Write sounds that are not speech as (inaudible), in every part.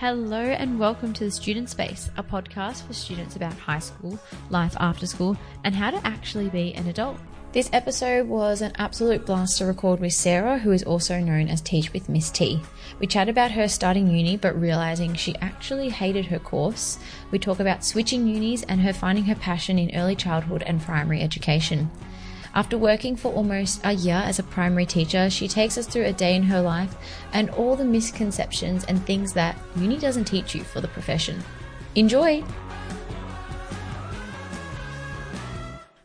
Hello and welcome to the Student Space, a podcast for students about high school, life after school, and how to actually be an adult. This episode was an absolute blast to record with Sarah, who is also known as Teach with Miss T. We chat about her starting uni but realizing she actually hated her course. We talk about switching unis and her finding her passion in early childhood and primary education. After working for almost a year as a primary teacher, she takes us through a day in her life and all the misconceptions and things that uni doesn't teach you for the profession. Enjoy!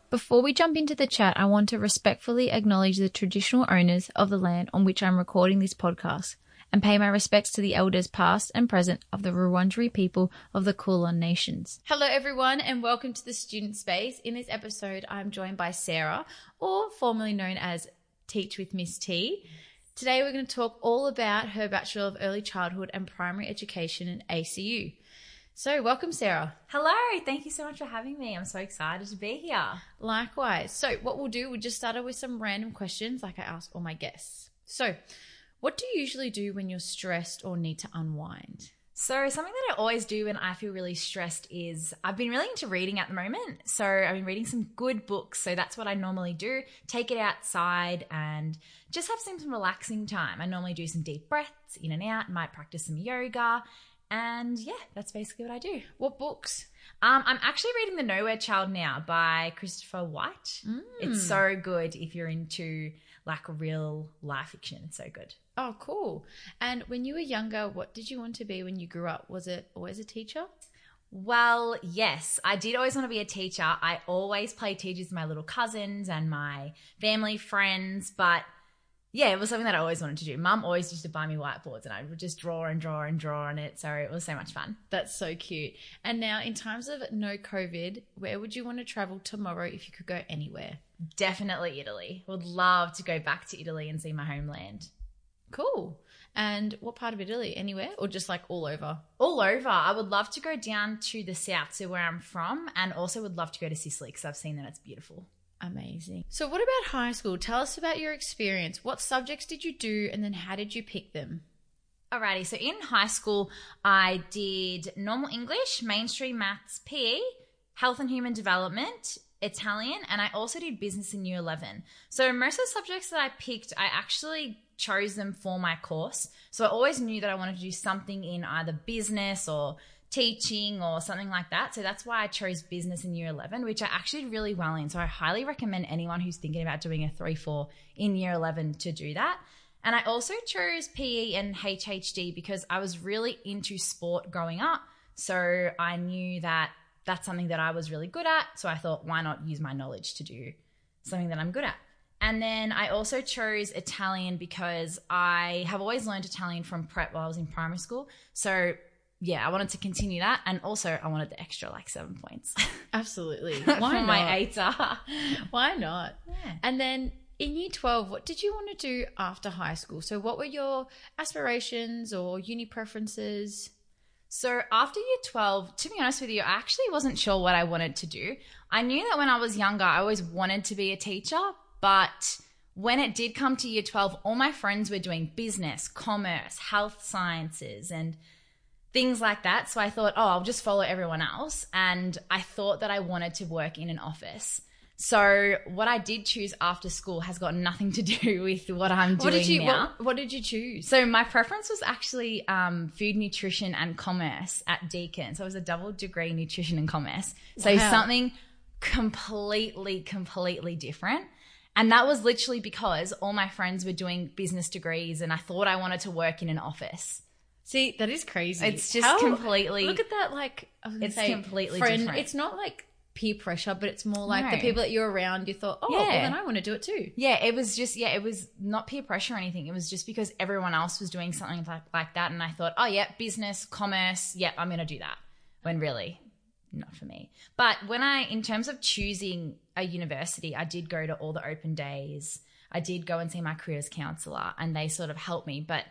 Before we jump into the chat, I want to respectfully acknowledge the traditional owners of the land on which I'm recording this podcast and pay my respects to the elders past and present of the Wurundjeri people of the Kulin Nations. Hello everyone and welcome to the Student Space. In this episode, I'm joined by Sarah, or formerly known as Teach with Miss T. Today we're going to talk all about her Bachelor of Early Childhood and Primary Education in ACU. So, welcome, Sarah. Hello, thank you so much for having me. I'm so excited to be here. Likewise. So, what we'll do, we'll just start with some random questions like I ask all my guests. So, what do you usually do when you're stressed or need to unwind? So, something that I always do when I feel really stressed is I've been really into reading at the moment. So, I've been reading some good books. So, that's what I normally do take it outside and just have some, some relaxing time. I normally do some deep breaths in and out, might practice some yoga. And yeah, that's basically what I do. What books? Um, I'm actually reading The Nowhere Child now by Christopher White. Mm. It's so good if you're into like real life fiction. It's so good. Oh, cool. And when you were younger, what did you want to be when you grew up? Was it always a teacher? Well, yes, I did always want to be a teacher. I always played teachers with my little cousins and my family friends, but yeah, it was something that I always wanted to do. Mum always used to buy me whiteboards and I would just draw and draw and draw on it. So it was so much fun. That's so cute. And now, in times of no COVID, where would you want to travel tomorrow if you could go anywhere? Definitely Italy. Would love to go back to Italy and see my homeland. Cool. And what part of Italy? Anywhere or just like all over? All over. I would love to go down to the south, so where I'm from, and also would love to go to Sicily because I've seen that it's beautiful. Amazing. So, what about high school? Tell us about your experience. What subjects did you do, and then how did you pick them? Alrighty, so in high school, I did normal English, mainstream maths, PE, health and human development, Italian, and I also did business in year 11. So most of the subjects that I picked, I actually chose them for my course. So I always knew that I wanted to do something in either business or teaching or something like that. So that's why I chose business in year 11, which I actually did really well in. So I highly recommend anyone who's thinking about doing a 3 4 in year 11 to do that. And I also chose PE and HHD because I was really into sport growing up. So I knew that that's something that I was really good at. So I thought, why not use my knowledge to do something that I'm good at? And then I also chose Italian because I have always learned Italian from prep while I was in primary school. So yeah, I wanted to continue that, and also I wanted the extra like seven points. (laughs) Absolutely, (laughs) why not? my ATAR. (laughs) why not? Yeah. And then in year twelve, what did you want to do after high school? So, what were your aspirations or uni preferences? So after year 12, to be honest with you, I actually wasn't sure what I wanted to do. I knew that when I was younger, I always wanted to be a teacher, but when it did come to year 12, all my friends were doing business, commerce, health sciences, and things like that. So I thought, oh, I'll just follow everyone else. And I thought that I wanted to work in an office. So what I did choose after school has got nothing to do (laughs) with what I'm doing what did you, now. What, what, did you choose? So my preference was actually um, food nutrition and commerce at Deakin. So it was a double degree nutrition and commerce. So wow. something completely, completely different. And that was literally because all my friends were doing business degrees and I thought I wanted to work in an office. See, that is crazy. It's just How, completely. Look at that, like it's say, completely friend, different. It's not like peer pressure, but it's more like no. the people that you're around. You thought, oh, yeah. well, then I want to do it too. Yeah, it was just yeah, it was not peer pressure or anything. It was just because everyone else was doing something like, like that, and I thought, oh yeah, business, commerce, yeah, I'm going to do that. When really, not for me. But when I, in terms of choosing a university, I did go to all the open days. I did go and see my careers counselor, and they sort of helped me, but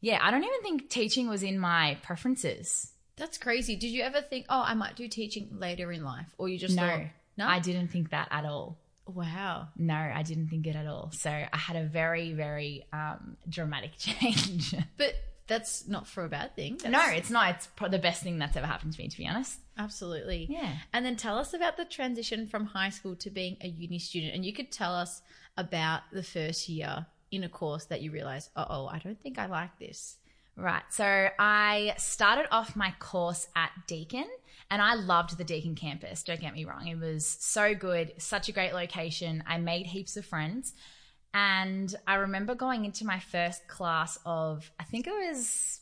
yeah, I don't even think teaching was in my preferences. That's crazy. Did you ever think, oh, I might do teaching later in life? Or you just no, thought, no, I didn't think that at all. Wow. No, I didn't think it at all. So I had a very, very um, dramatic (laughs) change. but that's not for a bad thing. That's no, it's not. It's the best thing that's ever happened to me, to be honest. absolutely. Yeah. And then tell us about the transition from high school to being a uni student. And you could tell us about the first year in a course that you realize, oh, I don't think I like this. Right. So I started off my course at Deakin and I loved the Deakin campus. Don't get me wrong. It was so good, such a great location. I made heaps of friends. And I remember going into my first class of, I think it was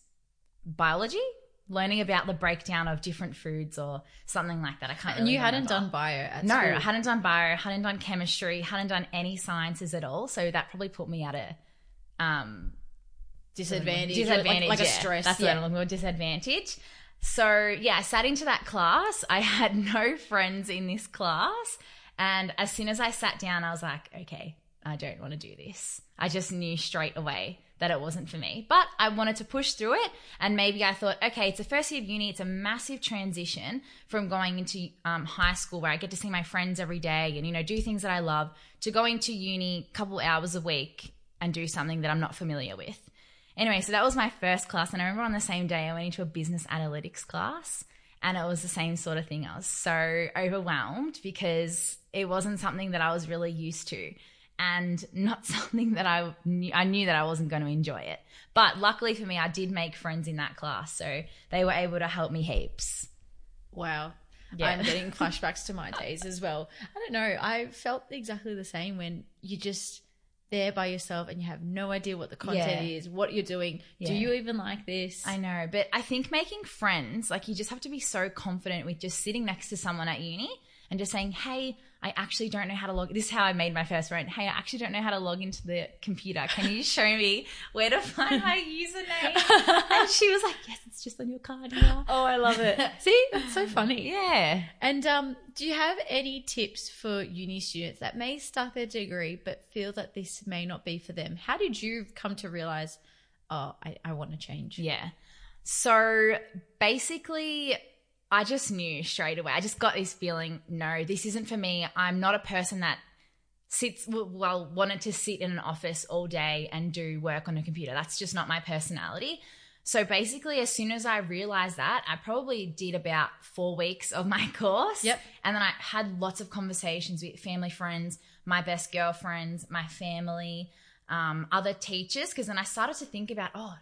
biology, learning about the breakdown of different foods or something like that. I can't And really you hadn't done bio at No, school. I hadn't done bio, hadn't done chemistry, hadn't done any sciences at all. So that probably put me at a um, disadvantage. disadvantage, like, like a stress. That's yeah. what I'm looking for, disadvantage. So yeah, I sat into that class. I (laughs) had no friends in this class, and as soon as I sat down, I was like, okay, I don't want to do this. I just knew straight away that it wasn't for me. But I wanted to push through it, and maybe I thought, okay, it's the first year of uni. It's a massive transition from going into um, high school where I get to see my friends every day and you know do things that I love to going to uni a couple hours a week and do something that I'm not familiar with. Anyway, so that was my first class. And I remember on the same day, I went into a business analytics class and it was the same sort of thing. I was so overwhelmed because it wasn't something that I was really used to and not (laughs) something that I knew, I knew that I wasn't going to enjoy it. But luckily for me, I did make friends in that class. So they were able to help me heaps. Wow. Yeah. I'm getting (laughs) flashbacks to my days as well. I don't know. I felt exactly the same when you just there by yourself and you have no idea what the content Yeah. is, what you're doing. Do you even like this? I know, but I think making friends, like you just have to be so confident with just sitting next to someone at uni and just saying, Hey, I actually don't know how to log. This is how I made my first friend. Hey, I actually don't know how to log into the computer. Can you show me where to find my username? (laughs) And she was like, Yes, it's just on your card here. oh, I love it. (laughs) See, it's so funny. Yeah. And um, do you have any tips for uni students that may start their degree but feel that this may not be for them? How did you come to realize, oh, I, I want to change? Yeah. So basically, I just knew straight away. I just got this feeling no, this isn't for me. I'm not a person that sits, well, wanted to sit in an office all day and do work on a computer. That's just not my personality. So basically, as soon as I realized that, I probably did about four weeks of my (laughs) course. Yep. And then I had lots of conversations with family friends, my best girlfriends, my family, um, other teachers, because then I started to think about, oh,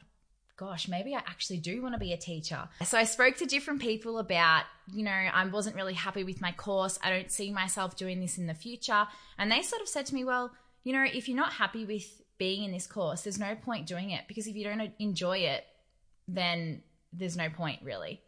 gosh, maybe I actually do want to be a teacher. So I spoke to different people about, you know, I wasn't really happy with my course. I don't see myself doing this in the future. And they sort of said to me, well, you know, if you're not happy with being in this course, there's no point doing it because if you don't enjoy it, then there's no point really.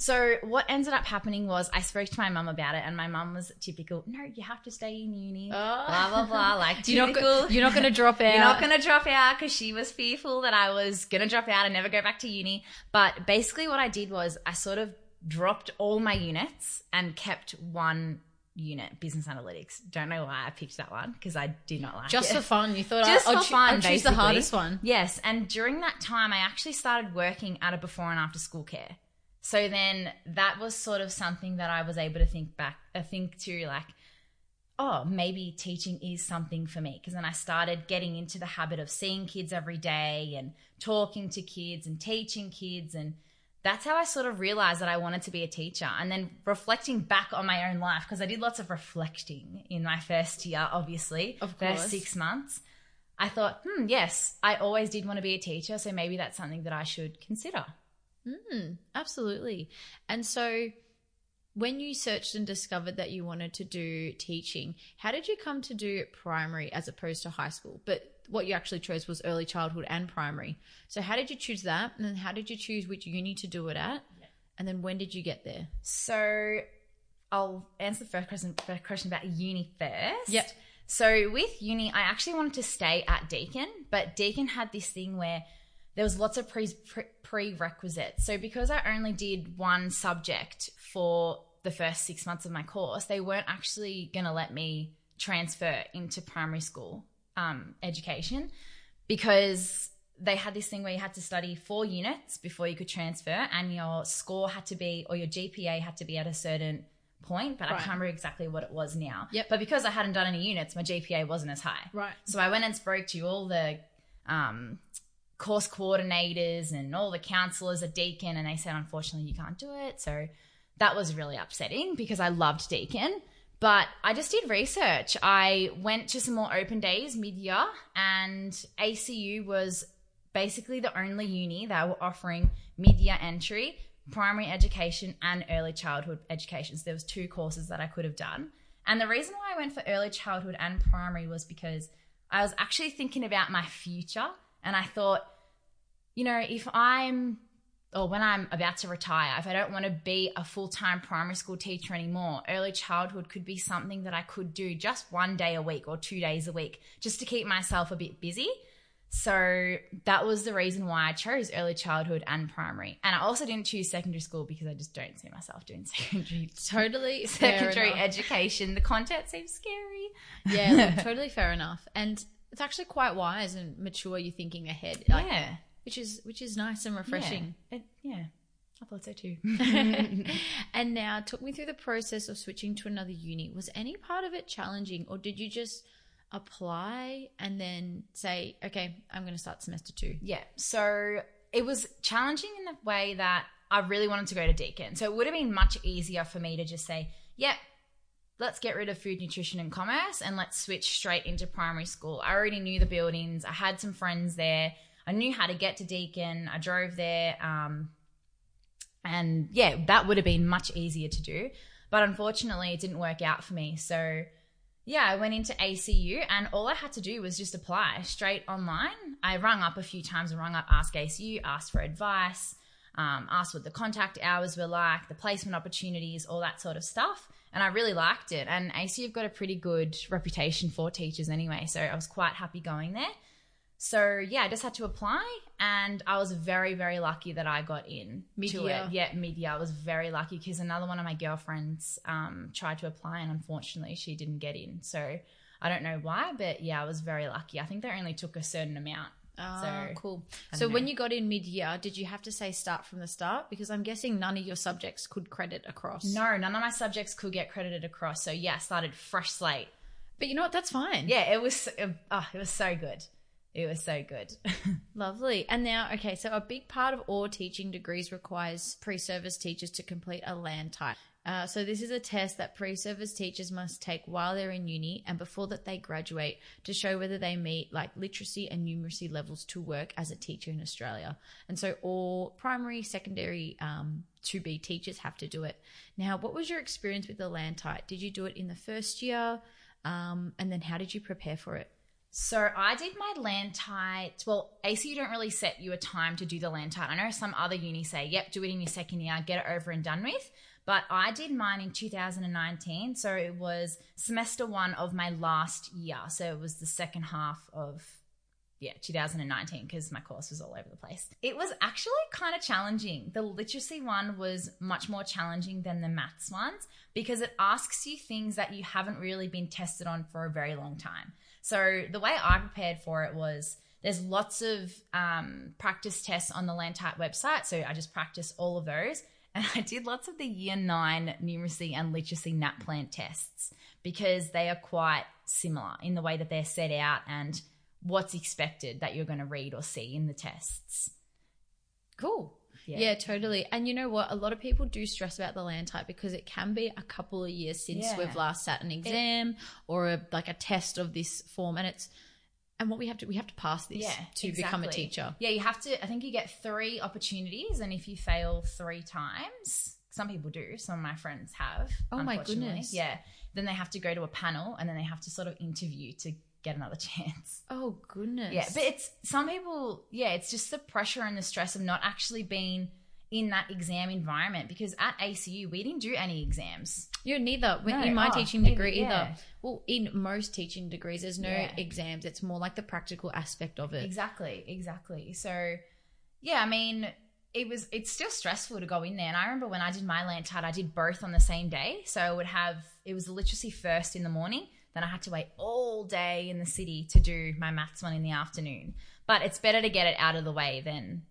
So what ended up happening was I spoke to my mum about it, and my mum was typical. No, you have to stay in uni. Oh. Blah blah blah. (laughs) Like You're not, go- you're not going to drop out. You're not going to drop out because she was fearful that I was going to drop out and never go back to uni. But basically, what I did was I sort of dropped all my units and kept one unit, business analytics. Don't know why I picked that one because I did not like it. Just it. for fun. You thought Just I'll, for fun, I'll choose the hardest one. Yes, and during that time, I actually started working at a before and after school care. So then that was sort of something that I was able to think back, uh, think to like, oh, maybe teaching is something for me. Because then I started getting into the habit of seeing kids every day and talking to kids and teaching kids. And that's how I sort of realized that I wanted to be a teacher. And then reflecting back on my own life, because I did lots of reflecting in my first year, obviously, Of first six months. I thought, hmm, yes, I always did want to be a teacher. So maybe that's something that I should consider. Mm, absolutely. And so when you searched and discovered that you wanted to do teaching, how did you come to do primary as opposed to high school? But what you actually chose was early childhood and primary. So how did you choose that? And then how did you choose which uni to do it at? And then when did you get there? So I'll answer the first question, first question about uni first. Yep. So with uni, I actually wanted to stay at Deakin, but Deakin had this thing where there was lots of pre- pre- prerequisites. So because I only did one subject for the first six months of my course, they weren't actually going to let me transfer into primary school um, education because they had this thing where you had to study four units before you could transfer, and your score had to be, or your GPA had to be at a certain point, but I can't remember exactly what it was now. Yep. But because I hadn't done any units, my GPA wasn't as high. Right. So I went and spoke to you all the um, course coordinators and all the counselors at Deakin, and they said, unfortunately, you can't do it. So that was really upsetting because I loved Deakin. But I just did research. I went to some more open days mid year, and ACU was basically the only uni that were offering mid year entry, primary education, and early childhood education. So there was two courses that I could have done. And the reason why I went for early childhood and primary was because I was actually thinking about my future, and I thought, you know, if I'm or when I'm about to retire, if I don't want to be a full time primary school teacher anymore, early childhood could be something that I could do just one day a week or two days a week just to keep myself a bit busy. So that was the reason why I chose early childhood and primary. And I also didn't choose secondary school because I just don't see myself doing (laughs) secondary Totally secondary education. The content seems scary. Yeah, look, (laughs) totally fair enough. And it's actually quite wise and mature. You're thinking ahead, like, yeah. which is which is nice and refreshing. Yeah. It, yeah. I thought so too. (laughs) (laughs) and now, talk me through the process of switching to another uni. Was any part of it challenging, or did you just apply and then say, "Okay, I'm going to start semester two? Yeah. So it was challenging in the way that I really wanted to go to Deakin. So it would have been much easier for me to just say, yep, let's get rid of food, nutrition, and commerce and let's switch straight into primary school. I already knew the buildings, I had some friends there, I knew how to get to Deakin, I drove there. Um, and yeah, that would have been much easier to do. But unfortunately, it didn't work out for me. So yeah, I went into ACU and all I had to do was just apply straight online. I rung up a few times, I rung up Ask ACU, asked for advice, um, asked what the contact hours were like, the placement opportunities, all that sort of stuff. And I really liked it. And ACU have got a pretty good reputation for teachers anyway. So I was quite happy going there. So yeah, I just had to apply and I was very, very lucky that I got in to Mid-year. it. Yeah, mid-year. I was very lucky because another one of my girlfriends um, tried to apply and unfortunately she didn't get in. So I don't know why, but yeah, I was very lucky. I think they only took a certain amount. Ah, So, cool. So don't when you got in mid year, did you have to say start from the start? Because I'm guessing none of your subjects could credit across. No, none of my subjects could get credited across. So yeah, I started fresh slate. But you know what? That's fine. Yeah, it was. It, oh, it was so good. It was so good. (laughs) Lovely. And now, okay, so a big part of all teaching degrees requires pre service teachers to complete a LANTITE. Uh, so, this is a test that pre service teachers must take while they're in uni and before that they graduate to show whether they meet like literacy and numeracy levels to work as a teacher in Australia. And so, all primary, secondary um, to be teachers have to do it. Now, what was your experience with the LANTITE? Did you do it in the first year? Um, and then, how did you prepare for it? So I did my LANTITE. Well, ACU don't really set you a time to do the LANTITE. I know some other uni say, yep, do it in your second year, get it over and done with. But I did mine in 2019. So it was semester one of my last year. So it was the second half of, yeah, 2019 because my course was all over the place. It was actually kind of challenging. The literacy one was much more challenging than the maths ones because it asks you things that you haven't really been tested on for a very long time. So the way I prepared for it was there's lots of um, practice tests on the LANTITE website. So I just practiced all of those. And I did lots of the year nine numeracy and literacy NAPLAN tests because they are quite similar in the way that they're set out and what's expected that you're going to read or see in the tests. Cool. Yeah. totally. And you know what? A lot of people do stress about the LANTITE because it can be a couple of years since Yeah. we've last sat an exam or a, like a test of this form, and it's and what we have to we have to pass this Yeah, to become a teacher. Yeah, you have to. I think you get three opportunities, and if you fail three times, some people do. Some of my friends have. Oh my goodness. Yeah. Then they have to go to a panel, and then they have to sort of interview to get another (laughs) chance. Oh goodness. Yeah, but it's some people. Yeah, it's just the pressure and the stress of not actually being in that exam environment because at ACU we didn't do any exams. you're neither No, in my oh, teaching neither, degree either. Well, in most teaching degrees, there's no Yeah. exams. It's more like the practical aspect of it. Exactly, exactly. So, yeah, I mean, it was it's still stressful to go in there. And I remember when I did my LANTITE, I did both on the same day. So I would have it was the literacy first in the morning, then I had to wait all day in the city to do my maths one in the afternoon. But it's better to get it out of the way than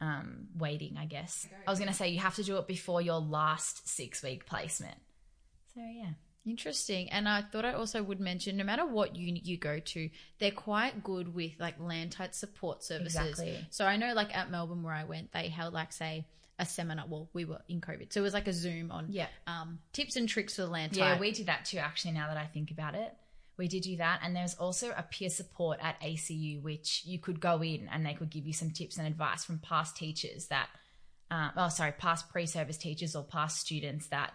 um, waiting, I guess. I was going to say you have to do it before your last six week placement. So yeah. Interesting. And I thought I also would mention no matter what uni you go to, they're quite good with like LANTITE support services. Exactly. So I know like at Melbourne where I went, they held like say a seminar. Well, we were in COVID. So it was like a Zoom on Yeah. um, tips and tricks for LANTITE. Yeah, we did that too, actually, now that I think about it. We did do that. And there's also a peer support at ACU, which you could go in and they could give you some tips and advice from past teachers that, uh, oh, sorry, past pre service teachers or past students that,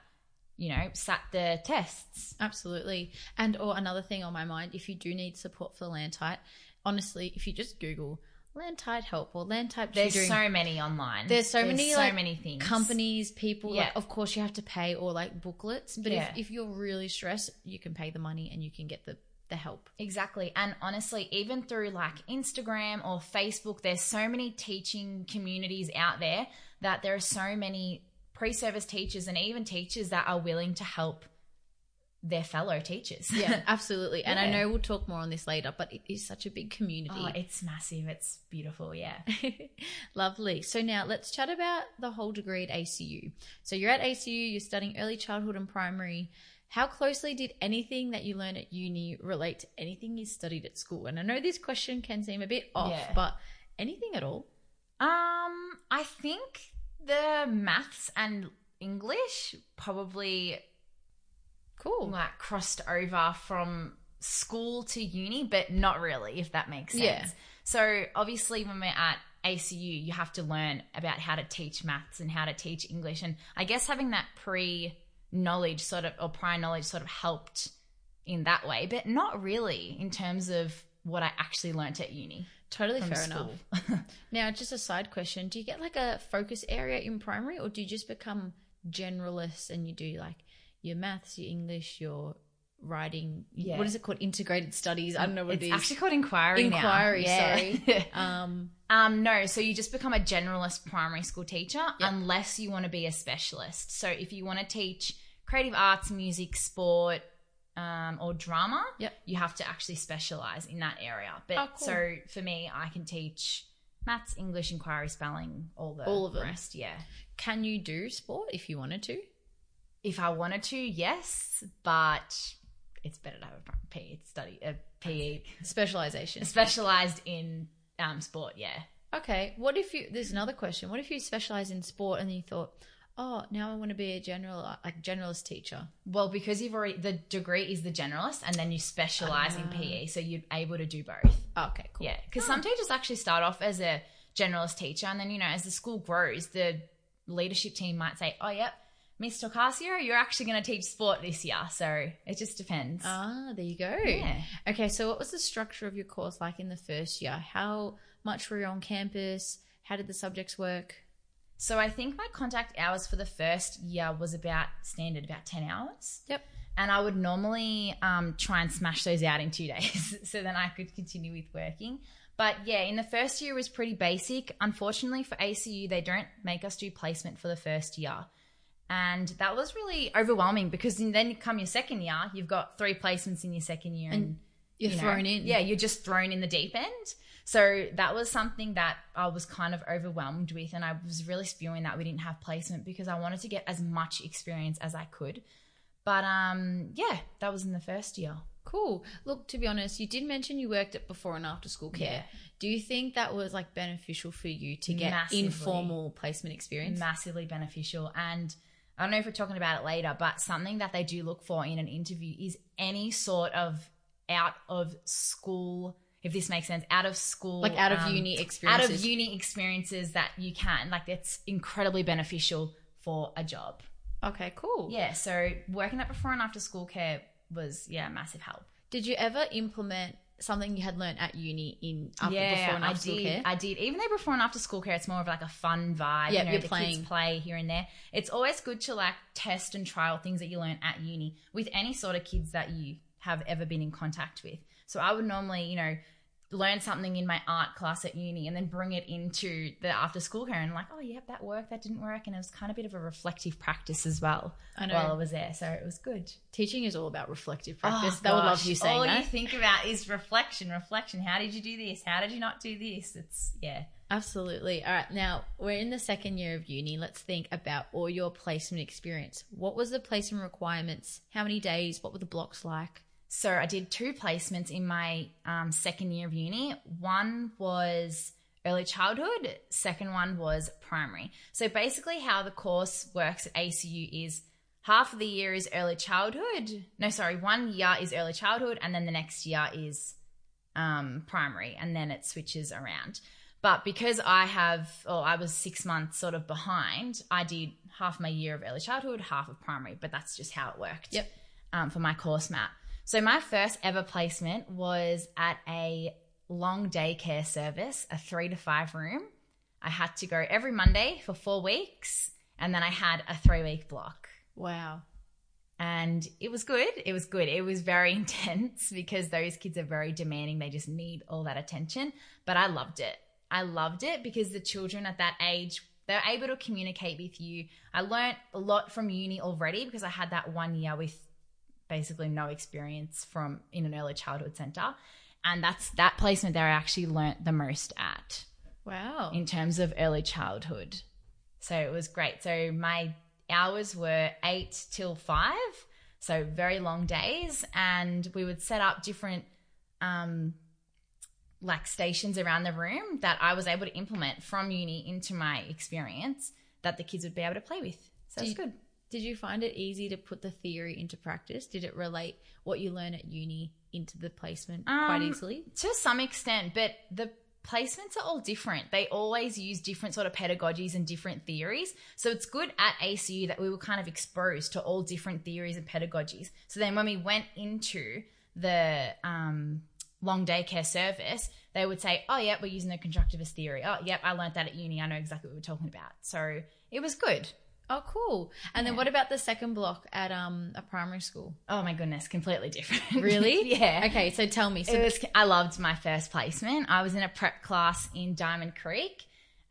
you know, sat the tests. Absolutely. And or another thing on my mind, if you do need support for LANTITE, honestly, if you just Google land help or LANTITE There's tutoring, so many online. There's so many, so like, many things. companies, people. Yeah. Like, of course, you have to pay or like booklets. But Yeah. if, if you're really stressed, you can pay the money and you can get the the help. Exactly. And honestly, even through like Instagram or Facebook, there's so many teaching communities out there that there are so many pre service teachers and even teachers that are willing to help their fellow teachers. Yeah, (laughs) absolutely. And I know we'll talk more on this later, but it is such a big community. oh, it's massive. It's beautiful. Yeah. (laughs) Lovely. So now let's chat about the whole degree at ACU. So you're at ACU, you're studying early childhood and primary. How closely did anything that you learn at uni relate to anything you studied at school? And I know this question can seem a bit off, Yeah. but anything at all? Um, I think the maths and English probably Cool. like crossed over from school to uni, but not really, if that makes sense. Yeah. So obviously, when we're at ACU, you have to learn about how to teach maths and how to teach English, and I guess having that pre knowledge sort of or prior knowledge sort of helped in that way, but not really in terms of what I actually learnt at uni. Totally fair school. enough. (laughs) Now, just a side question: Do you get like a focus area in primary, or do you just become generalists and you do like your maths, your English, your writing? Yeah. What is it called? Integrated studies. I don't know what it's it is. actually called inquiry. now. Inquiry, Yeah. sorry. (laughs) um, Um, no, so you just become a generalist primary school teacher Yep. unless you want to be a specialist. So if you want to teach creative arts, music, sport, um, or drama, Yep. you have to actually specialize in that area. But Oh, cool. so for me, I can teach maths, English, inquiry, spelling, all the All of them. rest. Yeah. can you do sport if you wanted to? If I wanted to, yes, but it's better to have a PE study, a PE Specialization. specialized in um, sport. Yeah. Okay. What if you? There's another question. What if you specialize in sport and you thought, oh, now I want to be a general, like generalist teacher? Well, because you've already the degree is the generalist, and then you specialize in Ah. PE, so you're able to do both. Oh, okay, cool. Yeah, because some teachers actually start off as a generalist teacher, and then you know as the school grows, the leadership team might say, "Oh, yep, Miss Tocasio, you're actually going to teach sport this year." So it just depends. Ah, there you go. Yeah. Okay, so what was the structure of your course like in the first year? How much were you on campus? How did the subjects work? So I think my contact hours for the first year was about standard, about ten hours. Yep. and I would normally um, try and smash those out in two (laughs) days so then I could continue with working. But yeah, in the first year it was pretty basic. Unfortunately for ACU, they don't make us do placement for the first year. And that was really overwhelming because then you come your second year, you've got three placements in your second year. And, You're you know, thrown in. Yeah, you're just thrown in the deep end. So that was something that I was kind of overwhelmed with. And I was really spewing that we didn't have placement because I wanted to get as much experience as I could. But um, yeah, that was in the first year. Cool. Look, to be honest, you did mention you worked at before and after school care. Yeah. Do you think that was like beneficial for you to get Massively. informal placement experience? Massively beneficial. And I don't know if we're talking about it later, but something that they do look for in an interview is any sort of out of school, if this makes sense, out of school, like out of um, uni experiences, out of uni experiences that you can. Like it's incredibly beneficial for a job. Okay, cool. Yeah. So working at before and after school care was yeah massive help. Did you ever implement something you had learned at uni in after, yeah, before and I after school did. care? I did. Even though before and after school care, it's more of like a fun vibe. Yeah, you know, you're the playing. kids play here and there. It's always good to like test and trial things that you learn at uni with any sort of kids that you have ever been in contact with. So I would normally, you know, learn something in my art class at uni and then bring it into the after school care and like, oh, yep, that worked, that didn't work. And it was kind of a bit of a reflective practice as well I know. while I was there. So it was good. Teaching is all about reflective oh, practice. Oh, they would love you saying All that. you think about is reflection, reflection. How did you do this? How did you not do this? It's yeah. Absolutely. All right. Now we're in the second year of uni. Let's think about all your placement experience. What was the placement requirements? How many days? What were the blocks like? So I did two placements in my um, second year of uni. One was early childhood, second one was primary. So basically, how the course works at ACU is half of the year is early childhood. No, sorry, one year is early childhood, and then the next year is um, primary, and then it switches around. But because I have, or I was six months sort of behind, I did half my year of early childhood, half of primary, but that's just how it worked Yep. um, for my course map. So my first ever placement was at a long daycare service, a three to five room. I had to go every Monday for four weeks, and then I had a three week block. Wow. And it was good. It was good. It was very (laughs) intense because those kids are very demanding. They just need all that attention. But I loved it. I loved it because the children at that age, they're able to communicate with you. I learned a lot from uni already because I had that one year with basically no experience from in an early childhood center. And that's that placement there I actually learnt the most at Wow. in terms of early childhood. So it was great. So my hours were eight till five, so very long days, and we would set up different um, like stations around the room that I was able to implement from uni into my experience that the kids would be able to play with. So it's good. Did you find it easy to put the theory into practice? Did it relate what you learn at uni into the placement quite Um, easily? To some extent, but the placements are all different. They always use different sort of pedagogies and different theories. So it's good at ACU that we were kind of exposed to all different theories and pedagogies. So then when we went into the um, long daycare service, they would say, "Oh, yeah, we're using the constructivist theory. Oh, yep, I learned that at uni. I know exactly what we're talking about." So it was good. Oh, cool. And then what about the second block at um a primary school? Oh my goodness, completely different. Really? (laughs) yeah. Okay, so tell me. So was I loved my first placement. I was in a prep class in Diamond Creek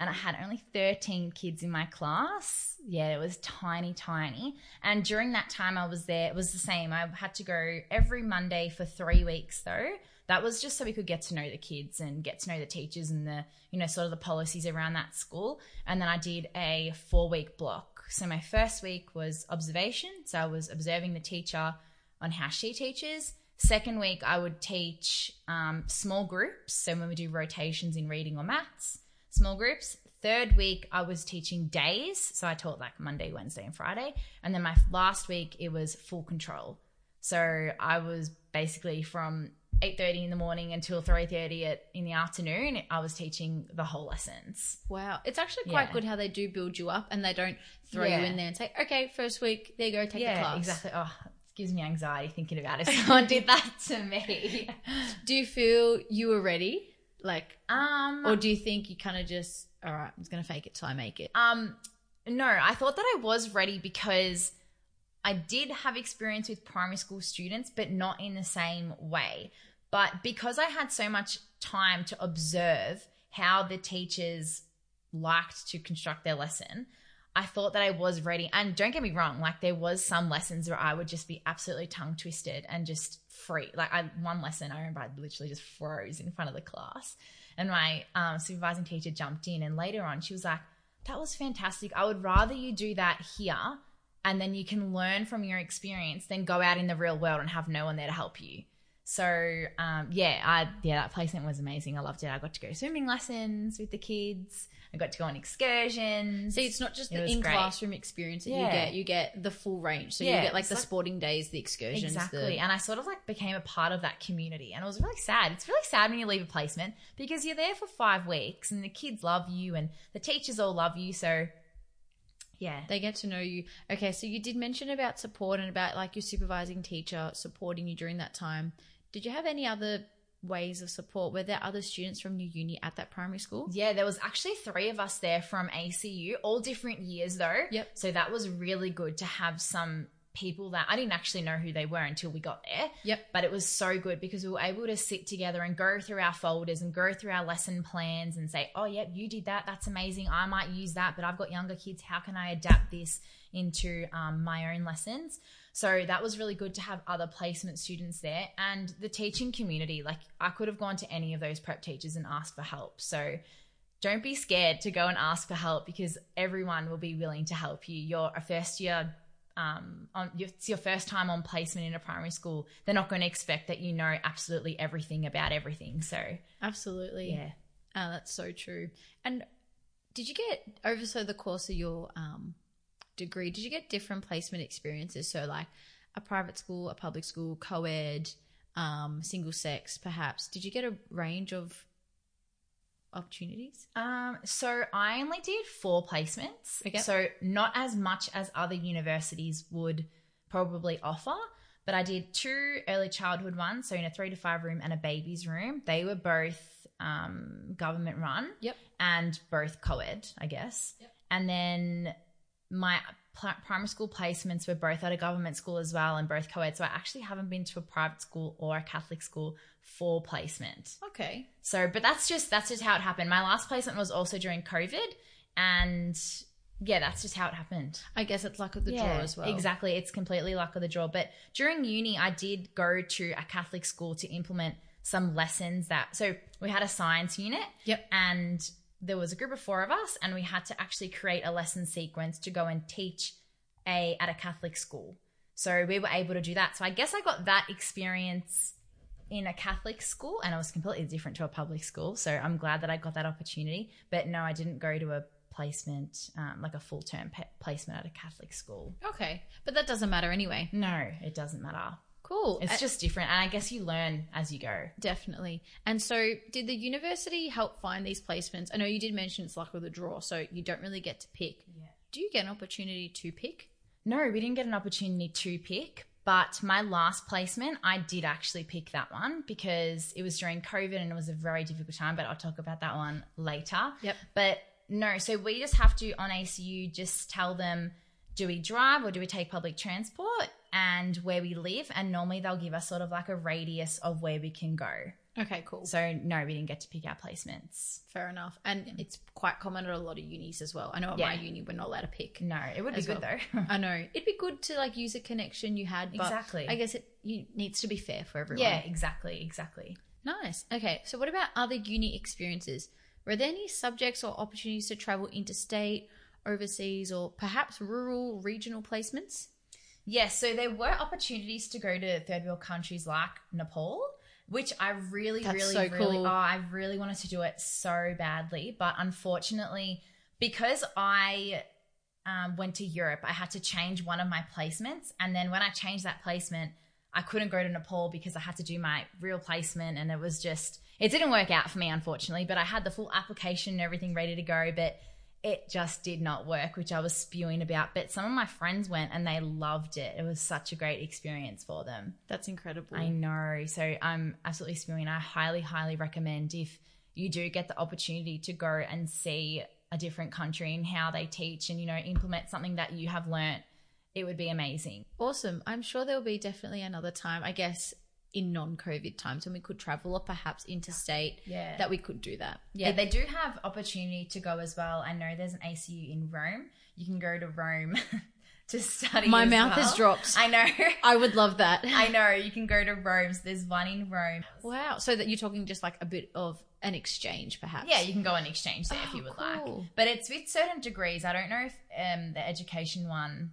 and I had only 13 kids in my class. Yeah, it was tiny tiny. And during that time I was there, it was the same. I had to go every Monday for 3 weeks though. That was just so we could get to know the kids and get to know the teachers and the, you know, sort of the policies around that school. And then I did a 4 week block. So my first week was observation. So I was observing the teacher on how she teaches. Second week, I would teach um, small groups. So when we do rotations in reading or maths, small groups. Third week, I was teaching days. So I taught like Monday, Wednesday, and Friday. And then my last week, it was full control. So I was basically from 8.30 in the morning until 3.30 at, in the afternoon, I was teaching the whole lessons. wow, it's actually quite Yeah. good how they do build you up and they don't throw Yeah. you in there and say, "Okay, first week, there you go, take the yeah, class." exactly. Oh, it gives me anxiety thinking about it. (laughs) (laughs) Someone did that to me. (laughs) Do you feel you were ready? Like, Um, or do you think you kind of just, all right, I'm just gonna fake it till I make it? Um, no, I thought that I was ready because I did have experience with primary school students, but not in the same way. But because I had so much time to observe how the teachers liked to construct their lesson, I thought that I was ready. And don't get me wrong, like there was some lessons where I would just be absolutely tongue twisted and just free. Like I one lesson I remember I literally just froze in front of the class. And my um, supervising teacher jumped in and later on she was like, That was fantastic. I would rather you do that here and then you can learn from your experience than go out in the real world and have no one there to help you. So um, yeah, I yeah that placement was amazing. I loved it. I got to go swimming lessons with the kids. I got to go on excursions. See, it's not just It the in great. classroom experience that you get; you get the full range. So you get like the like- sporting days, the excursions, Exactly. The, And I sort of like became a part of that community. And it was really sad. It's really sad when you leave a placement because you're there for five weeks and the kids love you and the teachers all love you. So, yeah. they get to know you. Okay, so you did mention about support and about like your supervising teacher supporting you during that time. Did you have any other ways of support? Were there other students from your uni at that primary school? Yeah, there was actually three of us there from ACU, all different years though. Yep. So that was really good to have some people that I didn't actually know who they were until we got there. Yep. But it was so good because we were able to sit together and go through our folders and go through our lesson plans and say, oh, yep, you did that. That's amazing. I might use that, but I've got younger kids. How can I adapt this into um, my own lessons? So that was really good to have other placement students there and the teaching community. Like I could have gone to any of those prep teachers and asked for help. So don't be scared to go and ask for help because everyone will be willing to help you. You're a first year um, on it's your first time on placement in a primary school, they're not going to expect that you know absolutely everything about everything. So, Absolutely. yeah. Oh, that's so true. And did you get over so the course of your um, degree? Did you get different placement experiences? So like a private school, a public school, co-ed, um, single sex, perhaps. Did you get a range of opportunities? Um, so I only did four placements. Okay. So not as much as other universities would probably offer, but I did two early childhood ones, so in a three to five room and a baby's room. They were both um, government run. Yep. And both co-ed, I guess. Yep. And then my primary school placements were both at a government school as well and both co-ed. So I actually haven't been to a private school or a Catholic school for placement. Okay. So, but that's just that's just how it happened. My last placement was also during COVID, and yeah, that's just how it happened. I guess it's luck of the draw as well. Exactly, it's completely luck of the draw. But during uni, I did go to a Catholic school to implement some lessons that. So we had a science unit, Yep. and there was a group of four of us, and we had to actually create a lesson sequence to go and teach a at a Catholic school. So we were able to do that. So I guess I got that experience in a Catholic school, and it was completely different to a public school. So I'm glad that I got that opportunity. But no, I didn't go to a placement, um, like a full term pe- placement at a Catholic school. Okay. But that doesn't matter anyway. No, it doesn't matter. Cool. It's Uh, just different, and I guess you learn as you go. Definitely. And so, did the university help find these placements? I know you did mention it's luck of the draw, so you don't really get to pick. Yeah. Do you get an opportunity to pick? No, we didn't get an opportunity to pick, but my last placement, I did actually pick that one because it was during COVID and it was a very difficult time, but I'll talk about that one later. Yep. But no, so we just have to on ACU just tell them do we drive or do we take public transport and where we live and normally they'll give us sort of like a radius of where we can go. Okay, cool. So no, we didn't get to pick our placements. Fair enough. And it's quite common at a lot of unis as well. I know at my uni we're not allowed to pick. No, it would be good well. though. (laughs) I know. It'd be good to like use a connection you had, but Exactly. I guess it you, needs to be fair for everyone. yeah, exactly, exactly. Nice. Okay, so what about other uni experiences? Were there any subjects or opportunities to travel interstate, overseas, or perhaps rural, regional placements? Yes, so there were opportunities to go to third world countries like Nepal, which I really, That's really, so really, oh, I really wanted to do it so badly, but unfortunately, because I um, went to Europe, I had to change one of my placements, and then when I changed that placement, I couldn't go to Nepal because I had to do my real placement, and it was just it didn't work out for me, unfortunately. But I had the full application and everything ready to go, but it just did not work, which I was spewing about. But some of my friends went and they loved it. It was such a great experience for them. That's incredible. I know. So I'm absolutely spewing. I highly, highly recommend if you do get the opportunity to go and see a different country and how they teach and, you know, implement something that you have learnt, it would be amazing. Awesome. I'm sure there will be definitely another time, I guess, in non COVID times when we could travel or perhaps interstate Yeah. that we could do that. Yeah, they do have opportunity to go as well. I know there's an ACU in Rome. You can go to Rome (laughs) to study. My mouth well. has dropped. I know. (laughs) I would love that. I know. You can go to Rome. So there's one in Rome. wow. So that you're talking just like a bit of an exchange, perhaps. Yeah, you can go on exchange there if Oh, you would cool. like. But it's with certain degrees. I don't know if um, the education one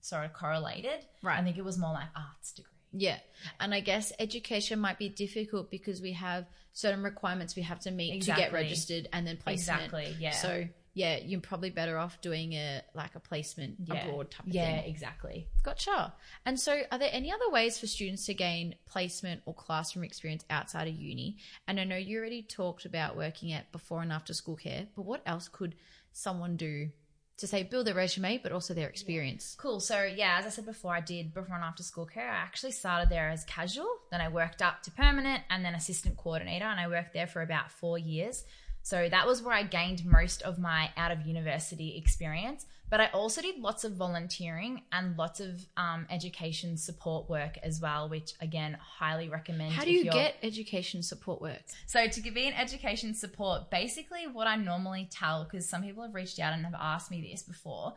sort of correlated. Right. I think it was more like arts degree. Yeah. And I guess education might be difficult because we have certain requirements we have to meet to get registered and then placement. Exactly. Yeah. So yeah, you're probably better off doing a like a placement yeah. abroad type of Yeah, thing. exactly. Gotcha. And so are there any other ways for students to gain placement or classroom experience outside of uni? And I know you already talked about working at before and after school care, but what else could someone do to say build their resume but also their experience? Cool. So yeah, as I said before, I did before and after school care. I actually started there as casual, then I worked up to permanent and then assistant coordinator, and I worked there for about four years. So that was where I gained most of my out of university experience. But I also did lots of volunteering and lots of um, education support work as well, which again, highly recommend. How do if you get education support work? so to give me an education support, basically what I normally tell, because some people have reached out and have asked me this before,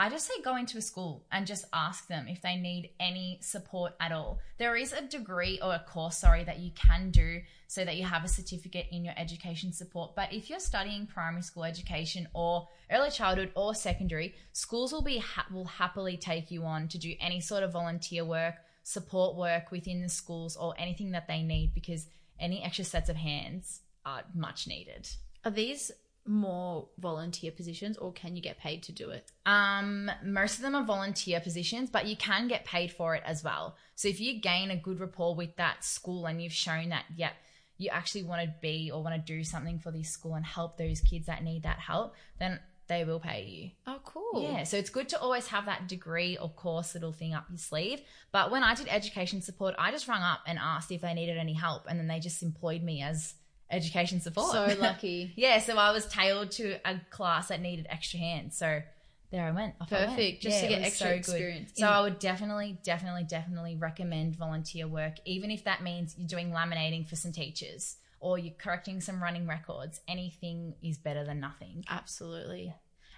I just say go into a school and just ask them if they need any support at all. There is a degree or a course, sorry, that you can do so that you have a certificate in your education support. But if you're studying primary school education or early childhood or secondary, schools will be will happily take you on to do any sort of volunteer work, support work within the schools or anything that they need because any extra sets of hands are much needed. Are these more volunteer positions or can you get paid to do it? Um, most of them are volunteer positions, but you can get paid for it as well. So if you gain a good rapport with that school and you've shown that, yeah, you actually want to be or want to do something for this school and help those kids that need that help, then they will pay you. Oh, cool. Yeah, so it's good to always have that degree or course little thing up your sleeve. But when I did education support, I just rang up and asked if they needed any help, and then they just employed me as education support. So (laughs) lucky. yeah, so I was tailored to a class that needed extra hands. So there I went. Off I went. Perfect. Just Yeah, to get extra so good. experience. So mm. I would definitely, definitely, definitely recommend volunteer work, even if that means you're doing laminating for some teachers or you're correcting some running records. Anything is better than nothing. Absolutely.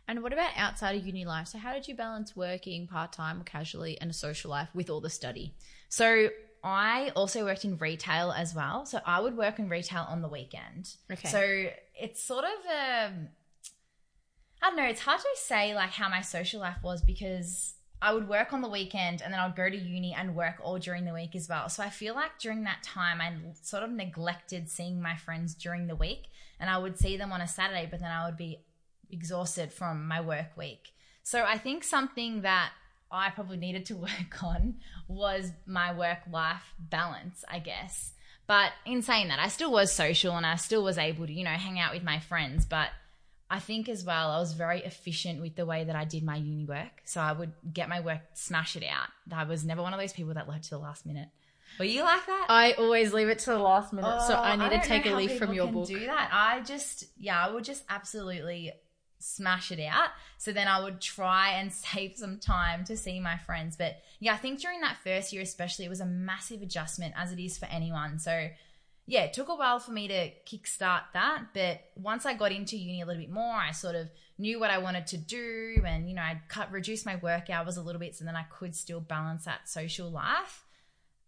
And what about outside of uni life? So how did you balance working part time or casually and a social life with all the study? So I also worked in retail as well. So I would work in retail on the weekend. Okay. So it's sort of um I don't know, it's hard to say like how my social life was because I would work on the weekend and then I'd go to uni and work all during the week as well. So I feel like during that time I sort of neglected seeing my friends during the week and I would see them on a Saturday, but then I would be exhausted from my work week. So I think something that I probably needed to (laughs) work on was my work life balance, I guess. But in saying that, I still was social and I still was able to, you know, hang out with my friends. But I think as well, I was very efficient with the way that I did my uni work. So I would get my work, smash it out. I was never one of those people that left to the last minute. Were you like that? I always leave it to the last minute, so Oh, I need don't to take a leaf from your book. Do that. I just, yeah, I would just absolutely smash it out. So then I would try and (laughs) save some time to see my friends. But yeah, I think during that first year, especially, it was a massive adjustment, as it is for anyone. So yeah, it took a while for me to kickstart that. But once I got into uni a little bit more, I sort of knew what I wanted to do, and you know, I'd cut reduce my work hours a little bit, so then I could still balance that social life.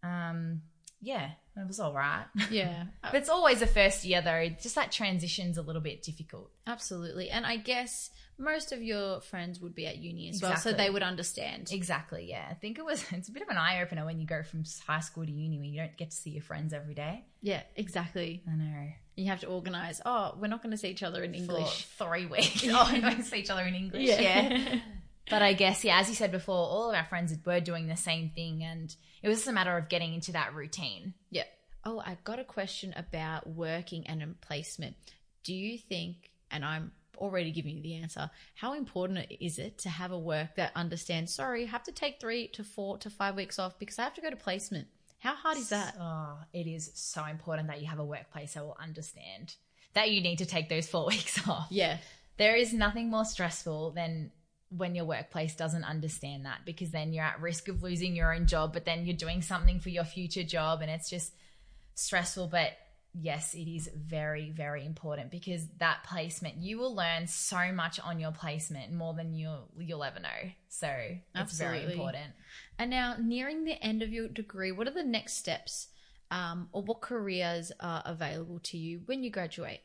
Um, yeah, it was all right. Yeah, (laughs) But it's always the first year though. Just that transition's a little bit difficult. absolutely. And I guess most of your friends would be at uni as well, so they would understand. Exactly. Yeah. I think it was. (laughs) It's a bit of an eye opener when you go from high school to uni where you don't get to see your friends every day. Yeah, exactly. I know. You have to organize. Oh, we're not going to see each other in English. For three weeks. (laughs) oh, we're not going to see each other in English. Yeah. But I guess, yeah, as you said before, all of our friends were doing the same thing, and it was just a matter of getting into that routine. Yeah. Oh, I got a question about working and placement. Do you think, and I'm already giving you the answer, how important is it to have a work that understands, sorry, I have to take three to four to five weeks off because I have to go to placement? How hard is that? Oh, it is so important that you have a workplace that will understand that you need to take those four (laughs) weeks off. Yeah. There is nothing more stressful than when your workplace doesn't understand that because then you're at risk of losing your own job, but then you're doing something for your future job and it's just stressful. But yes, it is very, very important because that placement, you will learn so much on your placement more than you'll, you'll ever know. So it's very important. And now, nearing the end of your degree, what are the next steps um, or what careers are available to you when you graduate?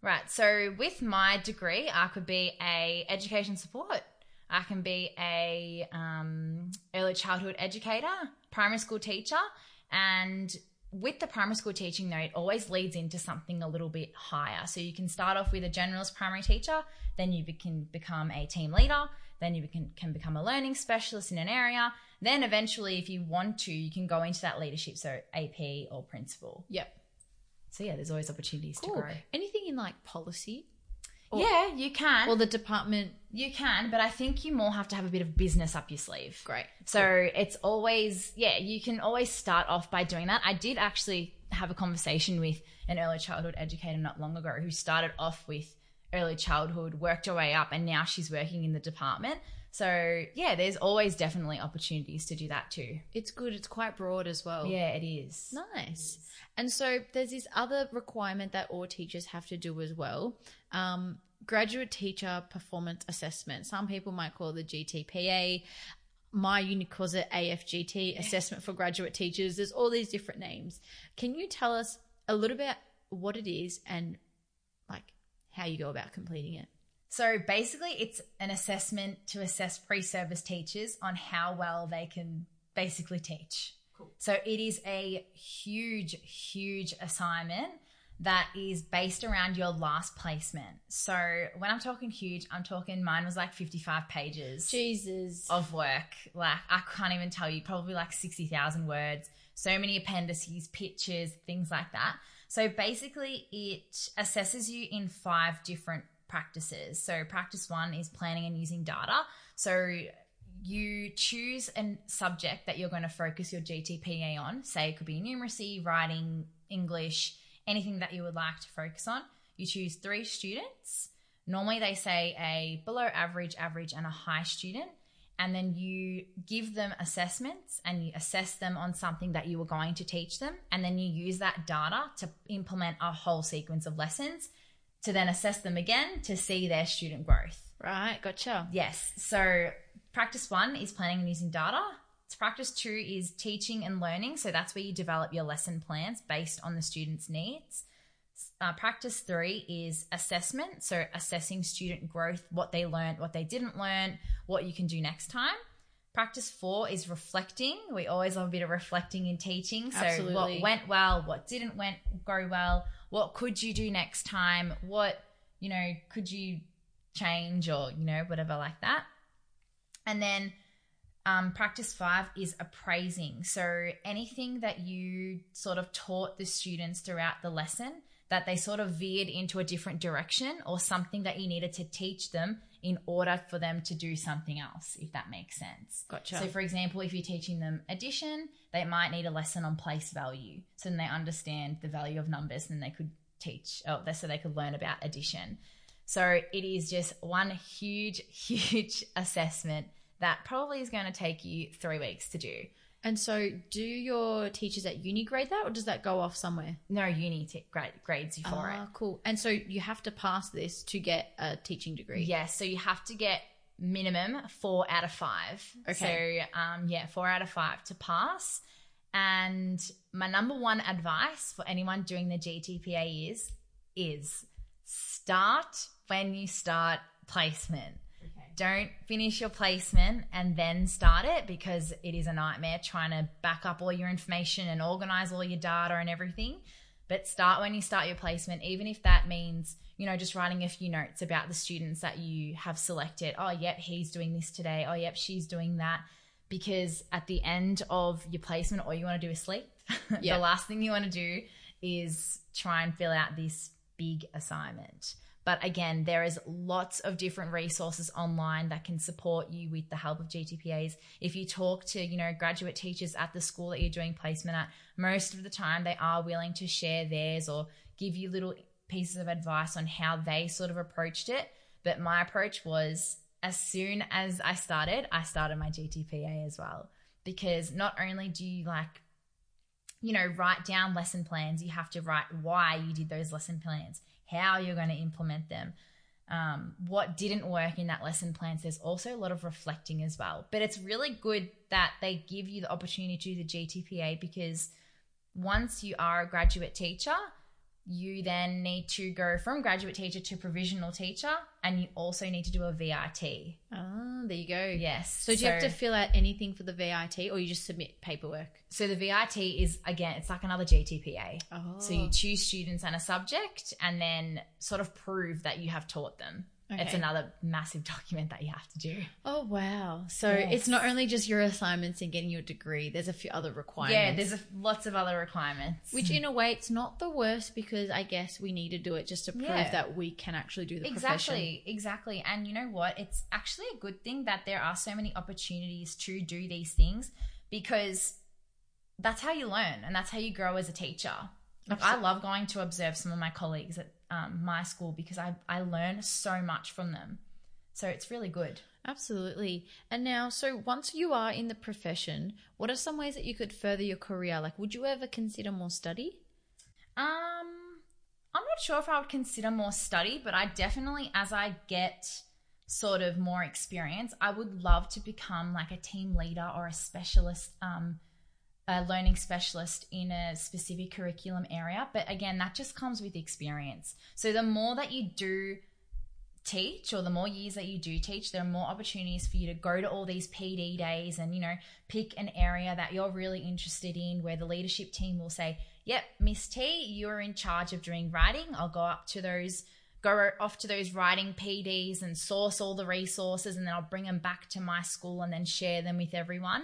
Right. So with my degree, I could be a education support. I can be a um, early childhood educator, primary school teacher, and with the primary school teaching though, it always leads into something a little bit higher. So you can start off with a generalist primary teacher, then you can become a team leader, then you can, can become a learning specialist in an area. Then eventually, if you want to, you can go into that leadership, so AP or principal. Yep. So yeah, there's always opportunities Cool. to grow. Anything in like policy? Or- yeah, you can. Or the department? You can, but I think you more have to have a bit of business up your sleeve. Great. So it's always, yeah, you can always start off by doing that. I did actually have a conversation with an early childhood educator not long ago who started off with early childhood, worked her way up, and now she's working in the department. So yeah, there's always definitely opportunities to do that too. It's good. It's quite broad as well. Yeah, it is. Nice. And so there's this other requirement that all teachers have to do as well. Um, graduate teacher performance assessment. Some people might call it the GTPA. My uni calls it AFGT, Assessment for Graduate Teachers. There's all these different names. Can you tell us a little bit what it is and like how you go about completing it? So basically, it's an assessment to assess pre service teachers on how well they can basically teach. Cool. So it is a huge, huge assignment that is based around your last placement. So when I'm talking huge, I'm talking mine was like 55 pages. Jesus. Of work. Like I can't even tell you, probably like 60,000 words, so many appendices, pictures, things like that. So basically it assesses you in five different practices. So practice one is planning and using data. So you choose a subject that you're going to focus your GTPA on. Say it could be numeracy, writing, English, anything that you would like to focus on. You choose three students. Normally, they say a below average, average, and a high student. And then you give them assessments and you assess them on something that you were going to teach them. And then you use that data to implement a whole sequence of lessons to then assess them again to see their student growth. Right, gotcha. Yes. So practice one is planning and using data. Practice two is teaching and learning. So that's where you develop your lesson plans based on the student's needs. Uh, practice three is assessment. So assessing student growth, what they learned, what they didn't learn, what you can do next time. Practice four is reflecting. We always love a bit of reflecting in teaching. So Absolutely. what went well, what didn't went go well, what could you do next time, what you know could you change or you know whatever like that. And then um, practice five is appraising. So anything that you sort of taught the students throughout the lesson that they sort of veered into a different direction or something that you needed to teach them in order for them to do something else, if that makes sense. Gotcha. So, for example, if you're teaching them addition, they might need a lesson on place value. So then they understand the value of numbers and they could teach, oh, so they could learn about addition. So it is just one huge, (laughs) huge assessment that probably is going to take you three weeks to do. And so, do your teachers at uni grade that, or does that go off somewhere? No uni t- grade, grades you for it. Ah, cool. And so, you have to pass this to get a teaching degree. it. Yes, so you have to get minimum four out of five. Okay. So, um, yeah, four out of five to pass. And my number one advice for anyone doing the GTPA is is start when you start placement. Don't finish your placement and then start it because it is a nightmare trying to back up all your information and organize all your data and everything. But start when you start your placement, even if that means, you know, just writing a few notes about the students that you have selected. Oh, yep, he's doing this today. Oh, yep, she's doing that. Because at the end of your placement, all you want to do is sleep. (laughs) Yeah. the last thing you want to do is try and fill out this big assignment. But again, there is lots of different resources online that can support you with the help of GTPAs. If you talk to, you know, graduate teachers at the school that you're doing placement at, most of the time they are willing to share theirs or give you little pieces of advice on how they sort of approached it. But my approach was as soon as I started, I started my GTPA as well. Because not only do you like you know, write down lesson plans. You have to write why you did those lesson plans, how you're going to implement them, um, what didn't work in that lesson plans. There's also a lot of reflecting as well. But it's really good that they give you the opportunity to do the GTPA because once you are a graduate teacher, you then need to go from graduate teacher to provisional teacher, and you also need to do a VIT. Ah, there you go. Yes. So, do you have to fill out anything for the VIT, or you just submit paperwork? So the VIT is again, it's like another GTPA. Oh, So you choose students and a subject and then sort of prove that you have taught them. It's another massive (laughs) document that you have to do. Oh wow! So Yes. it's not only just your assignments and getting your degree. There's a few other requirements. Yeah, there's a, lots of other requirements. which in a way it's not the worst because I guess we need to do it just to prove Yeah. that we can actually do the profession. exactly, exactly. And you know what? It's actually a good thing that there are so many opportunities to do these things because that's how you learn and that's how you grow as a teacher. Like I love going to observe some of my colleagues at um, my school because I, I learn so much from them. So it's really good. Absolutely. And now, so once you are in the profession, what are some ways that you could further your career? Like, would you ever consider more study? Um, I'm not not sure if I would consider more study, but I definitely, as I get sort of more experience, I would love to become like a team leader or a specialist, um, a learning specialist in a specific curriculum area. But again, that just comes with experience. So the more that you do teach or the more years that you do teach there are more opportunities for you to go to all these pd days and you know pick an area that you're really interested in where the leadership team will say yep miss t you're in charge of doing writing i'll go up to those go off to those writing pds and source all the resources and then i'll bring them back to my school and then share them with everyone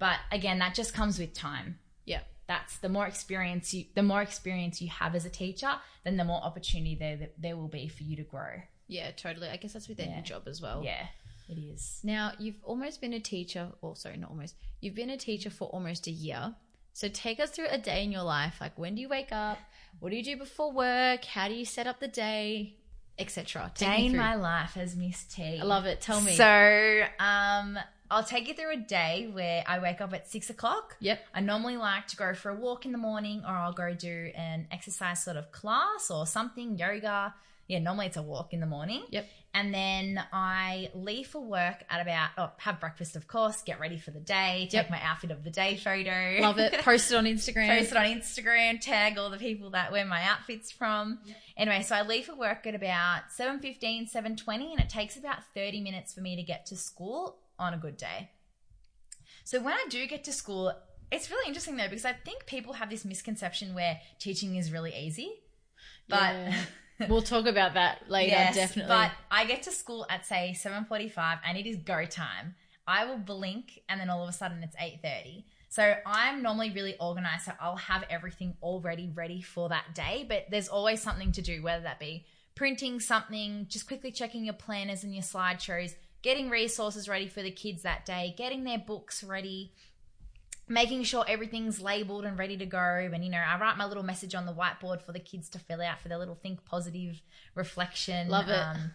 but again that just comes with time Yeah. that's the more experience you the more experience you have as a teacher then the more opportunity there that there will be for you to grow Yeah, totally. I guess that's with any Yeah. job as well. yeah it is Now, you've almost been a teacher, or sorry, not almost. You've been a teacher for almost a year. So take us through a day in your life. Like, when do you wake up? What do you do before work? How do you set up the day, etc. Day in my life as miss t I love it. Tell me. so um i'll take you through a day where i wake up at six o'clock yep. I normally like to go for a walk in the morning or I'll go do an exercise sort of class or something, yoga. Yeah, normally it's a walk in the morning. Yep. And then I leave for work at about, oh, have breakfast, of course, get ready for the day, take Yep. my outfit of the day photo. Love it. (laughs) Post it on Instagram. Post it on Instagram, tag all the people that wear my outfits from. Anyway, so I leave for work at about 7.15, 7.20 and it takes about 30 minutes for me to get to school on a good day. So when I do get to school, it's really interesting though because I think people have this misconception where teaching is really easy. But Yeah. (laughs) we'll talk about that later. yes, definitely. But I get to school at say 7:45 and it is go time. I will blink and then all of a sudden it's 8:30. So I'm normally really organized so I'll have everything already ready for that day, but there's always something to do whether that be printing something, just quickly checking your planners and your slideshows, getting resources ready for the kids that day, getting their books ready, making sure everything's labeled and ready to go. And, you know, I write my little message on the whiteboard for the kids to fill out for their little think positive reflection. Love it. Um,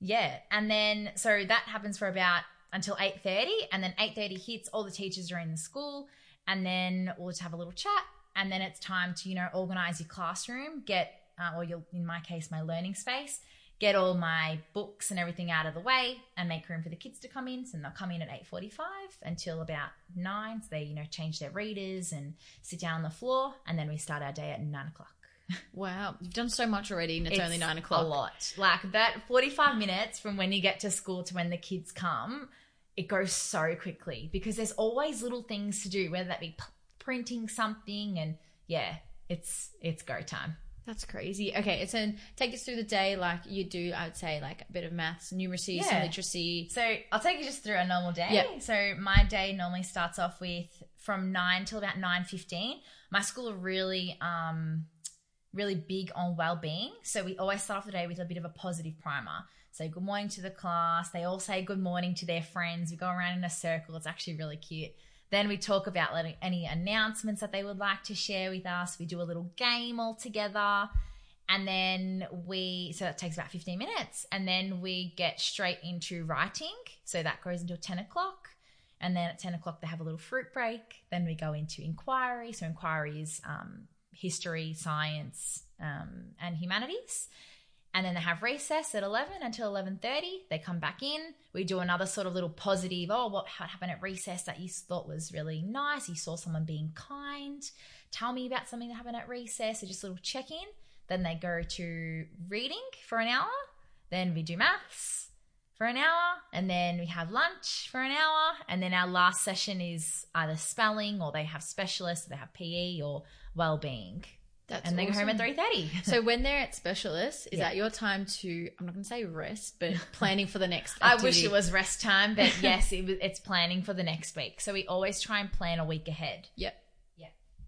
yeah. And then, so that happens for about until 8.30 and then 8.30 hits, all the teachers are in the school and then we'll just have a little chat. And then it's time to, you know, organize your classroom, get, uh, or your, in my case, my learning space, get all my books and everything out of the way and make room for the kids to come in. So they'll come in at 8.45 until about 9. So they, you know, change their readers and sit down on the floor. And then we start our day at 9 o'clock. (laughs) wow, you've done so much already, and it's, only nine o'clock. A lot. Like that 45 minutes from when you get to school to when the kids come, it goes so quickly because there's always little things to do, whether that be p- printing something and yeah, it's it's go time. That's crazy. Okay, it's so take us through the day like you do. I would say like a bit of maths, numeracy, some literacy. So I'll take you just through a normal day. Yep. So my day normally starts off with from nine till about nine fifteen. My school are really um really big on well-being. So we always start off the day with a bit of a positive primer. Say good morning to the class. They all say good morning to their friends. We go around in a circle. It's actually really cute. Then we talk about any announcements that they would like to share with us. We do a little game all together. And then we, so that takes about 15 minutes. And then we get straight into writing. So that goes until 10 o'clock. And then at 10 o'clock, they have a little fruit break. Then we go into inquiry. So inquiry is um, history, science, um, and humanities. And then they have recess at 11 until 11.30. They come back in. We do another sort of little positive, oh, what happened at recess that you thought was really nice? You saw someone being kind. Tell me about something that happened at recess. So just a little check-in. Then they go to reading for an hour. Then we do maths for an hour. And then we have lunch for an hour. And then our last session is either spelling or they have specialists, they have PE or well-being. That's and they go home at 3.30. (laughs) So when they're at specialists, is Yeah. that your time to? I'm not going to say rest, but (laughs) planning for the next. I wish it was rest time, but (laughs) yes, it was, it's planning for the next week. So we always try and plan a week ahead. Yep. Yeah.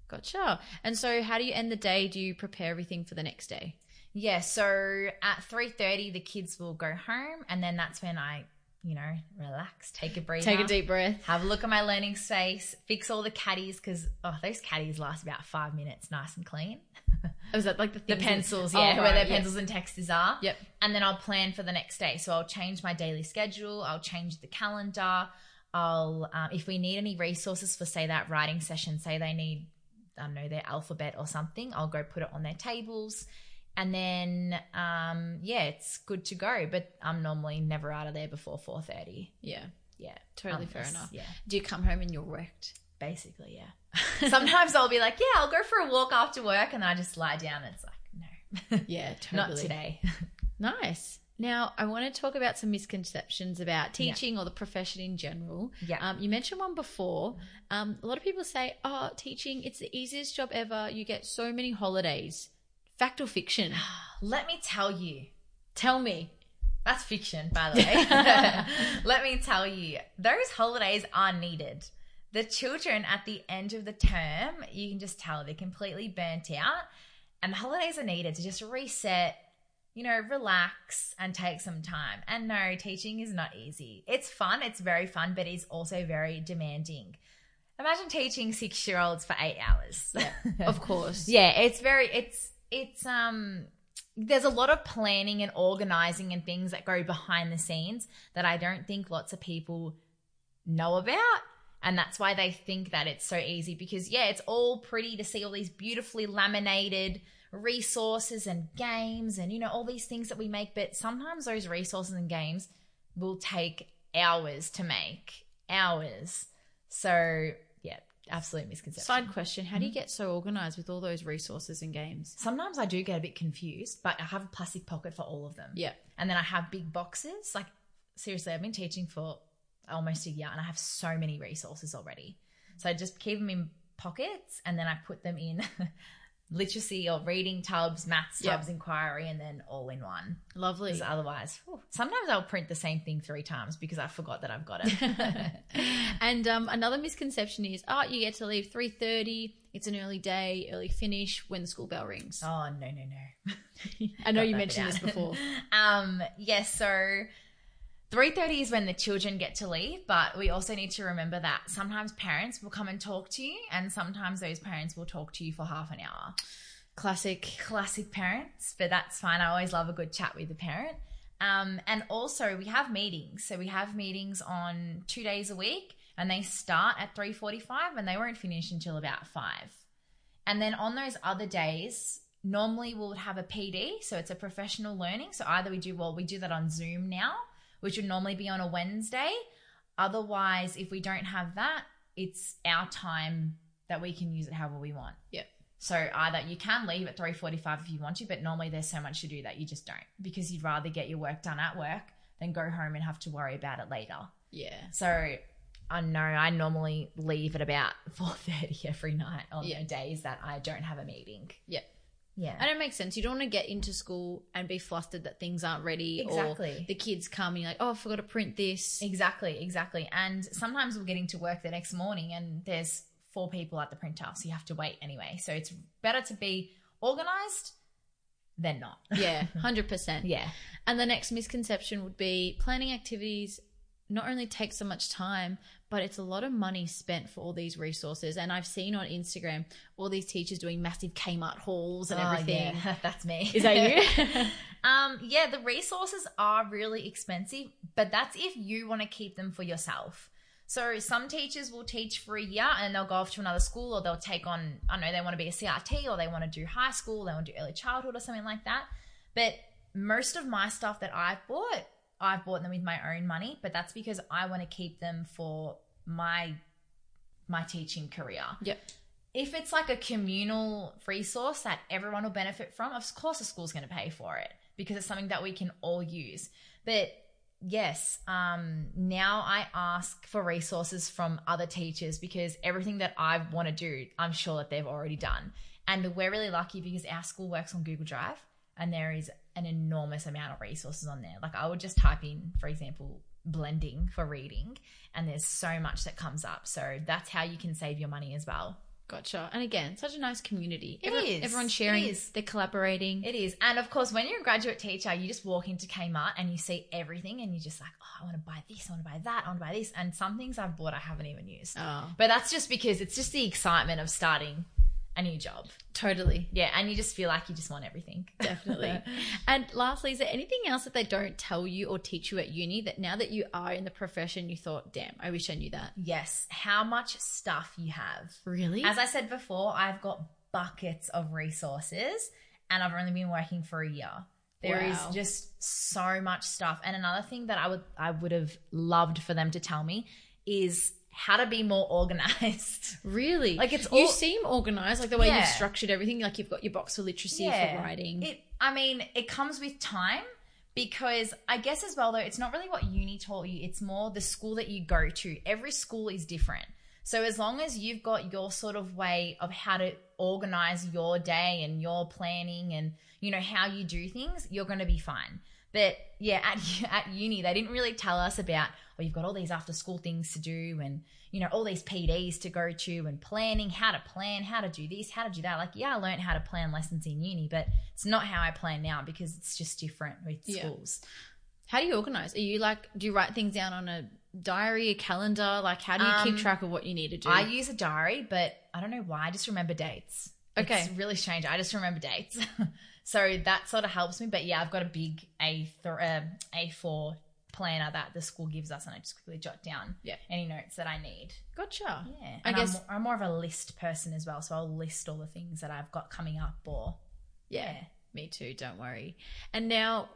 Gotcha. And so, how do you end the day? Do you prepare everything for the next day? Yeah, so at 3.30, the kids will go home, and then that's when I, you know, relax, take a breather. Take a deep breath. Have a look at my learning space, fix all the caddies, because, oh, those caddies last about five minutes, nice and clean. (laughs) Was that like the The pencils, Oh, yeah, where right, their yeah. pencils and texters are. Yep. And then I'll plan for the next day. So I'll change my daily schedule. I'll change the calendar. I'll, um, if we need any resources for, say, that writing session, say they need, I don't know, their alphabet or something, I'll go put it on their tables. And then um, yeah, it's good to go. But I'm normally never out of there before four thirty. Yeah, Yeah, totally fair enough. Yeah, Do you come home and you're wrecked? basically, yeah. (laughs) Sometimes I'll be like, yeah, I'll go for a walk after work, and I just lie down. and It's like, no, (laughs) Yeah, totally. not today. (laughs) Nice. Now, I want to talk about some misconceptions about teaching or the profession in general. Yeah. Um, you mentioned one before. Um, a lot of people say, oh, teaching, it's the easiest job ever. You get so many holidays. Fact or fiction? (sighs) Let me tell you, Tell me. That's fiction, by the way. (laughs) (laughs) Let me tell you, those holidays are needed. The children at the end of the term, you can just tell they're completely burnt out, and the holidays are needed to just reset, you know, relax and take some time. And no, teaching is not easy. It's fun, it's very fun, but it's also very demanding. Imagine teaching six year olds for eight hours. (laughs) Of course. Yeah, it's very it's it's um there's a lot of planning and organizing and things that go behind the scenes that I don't think lots of people know about. And that's why they think that it's so easy because yeah, it's all pretty to see all these beautifully laminated resources and games and you know all these things that we make, but sometimes those resources and games will take hours to make. Hours. So absolute misconception. Side question How do you mm-hmm. get so organized with all those resources and games? Sometimes I do get a bit confused, but I have a plastic pocket for all of them. Yeah. And then I have big boxes. Like, seriously, I've been teaching for almost a year and I have so many resources already. So I just keep them in pockets and then I put them in (laughs) literacy or reading tubs, maths Yep. tubs, inquiry, and then all in one. Lovely. Because otherwise, whew, sometimes I'll print the same thing three times because I forgot that I've got it. (laughs) (laughs) and um, another misconception is, oh, you get to leave three thirty. It's an early day, early finish when the school bell rings. oh, no, no, no. (laughs) I know you mentioned this before. um, yes, so 3.30 is when the children get to leave, but we also need to remember that sometimes parents will come and talk to you, and sometimes those parents will talk to you for half an hour. Classic. Classic parents, but that's fine. I always love a good chat with the parent. Um, and also we have meetings. So we have meetings on two days a week and they start at 3.45 and they won't finish until about 5. And then on those other days, normally we'll have a PD, so it's a professional learning. So either we do, well, we do that on Zoom now, which would normally be on a Wednesday. Otherwise, if we don't have that, it's our time that we can use it however we want. Yep. So either you can leave at 3:45 if you want to, but normally there's so much to do that you just don't because you'd rather get your work done at work than go home and have to worry about it later. Yeah. So I know I normally leave at about (laughs) 4:30 every night on Yeah. the days that I don't have a meeting. Yeah. Yeah. And it makes sense. You don't want to get into school and be flustered that things aren't ready Exactly. or the kids come and you're like, oh, I forgot to print this. Exactly, exactly. And sometimes we're getting to work the next morning and there's four people at the printer, so you have to wait anyway. So it's better to be organized than not. Yeah, (laughs) 100%. Yeah. And the next misconception would be planning activities not only takes so much time, but it's a lot of money spent for all these resources. And I've seen on Instagram all these teachers doing massive Kmart hauls and Oh, everything. yeah. (laughs) That's me. Is that you? (laughs) um, yeah, the resources are really expensive, but that's if you want to keep them for yourself. So some teachers will teach for a year and they'll go off to another school or they'll take on, I don't know, they want to be a CRT or they want to do high school, they want to do early childhood or something like that. But most of my stuff that I've bought, I've bought them with my own money, but that's because I want to keep them for my my teaching career yep. if it's like a communal resource that everyone will benefit from, of course the school's going to pay for it because it's something that we can all use. But yes, um, now I ask for resources from other teachers because everything that I want to do, I'm sure that they've already done. And we're really lucky because our school works on Google Drive and there is an enormous amount of resources on there. Like I would just type in, for example, blending for reading, and there's so much that comes up. So that's how you can save your money as well. Gotcha. And again, such a nice community. It Everyone- is. Everyone's sharing, is. they're collaborating. It is. And of course, when you're a graduate teacher, you just walk into Kmart and you see everything and you're just like, oh, I want to buy this, I want to buy that, I want to buy this. And some things I've bought I haven't even used. oh, But that's just because it's just the excitement of starting a new job. totally. Yeah. And you just feel like you just want everything. (laughs) Definitely. and lastly, is there anything else that they don't tell you or teach you at uni that now that you are in the profession, you thought, damn, I wish I knew that? yes. How much stuff you have. Really? As I said before, I've got buckets of resources and I've only been working for a year. There is Wow. just so much stuff. And another thing that I would I would have loved for them to tell me is how to be more organized. (laughs) Really? Like, it's you seem organized, like the way Yeah. you've structured everything. Like you've got your box for literacy for writing. It I mean, it comes with time because I guess as well though, it's not really what uni taught you, it's more the school that you go to. Every school is different. So as long as you've got your sort of way of how to organize your day and your planning and you know how you do things, you're going to be fine. But yeah, at (laughs) at uni they didn't really tell us about well you've got all these after school things to do and you know all these PDs to go to and planning how to plan, how to do this, how to do that. Like yeah, I learned how to plan lessons in uni, but it's not how I plan now because it's just different with Yeah. schools. How do you organize? Are you like, do you write things down on a diary, a calendar? Like, how do you keep Um, track of what you need to do? I use a diary, but I don't know why. I just remember dates. Okay. It's really strange. I just remember dates. (laughs) so that sort of helps me. But yeah, I've got a big A th- uh, A4 planner that the school gives us, and I just quickly jot down Yeah. any notes that I need. gotcha. Yeah. I guess- I'm, I'm more of a list person as well. So I'll list all the things that I've got coming up or. Yeah, Yeah. me too. Don't worry. And now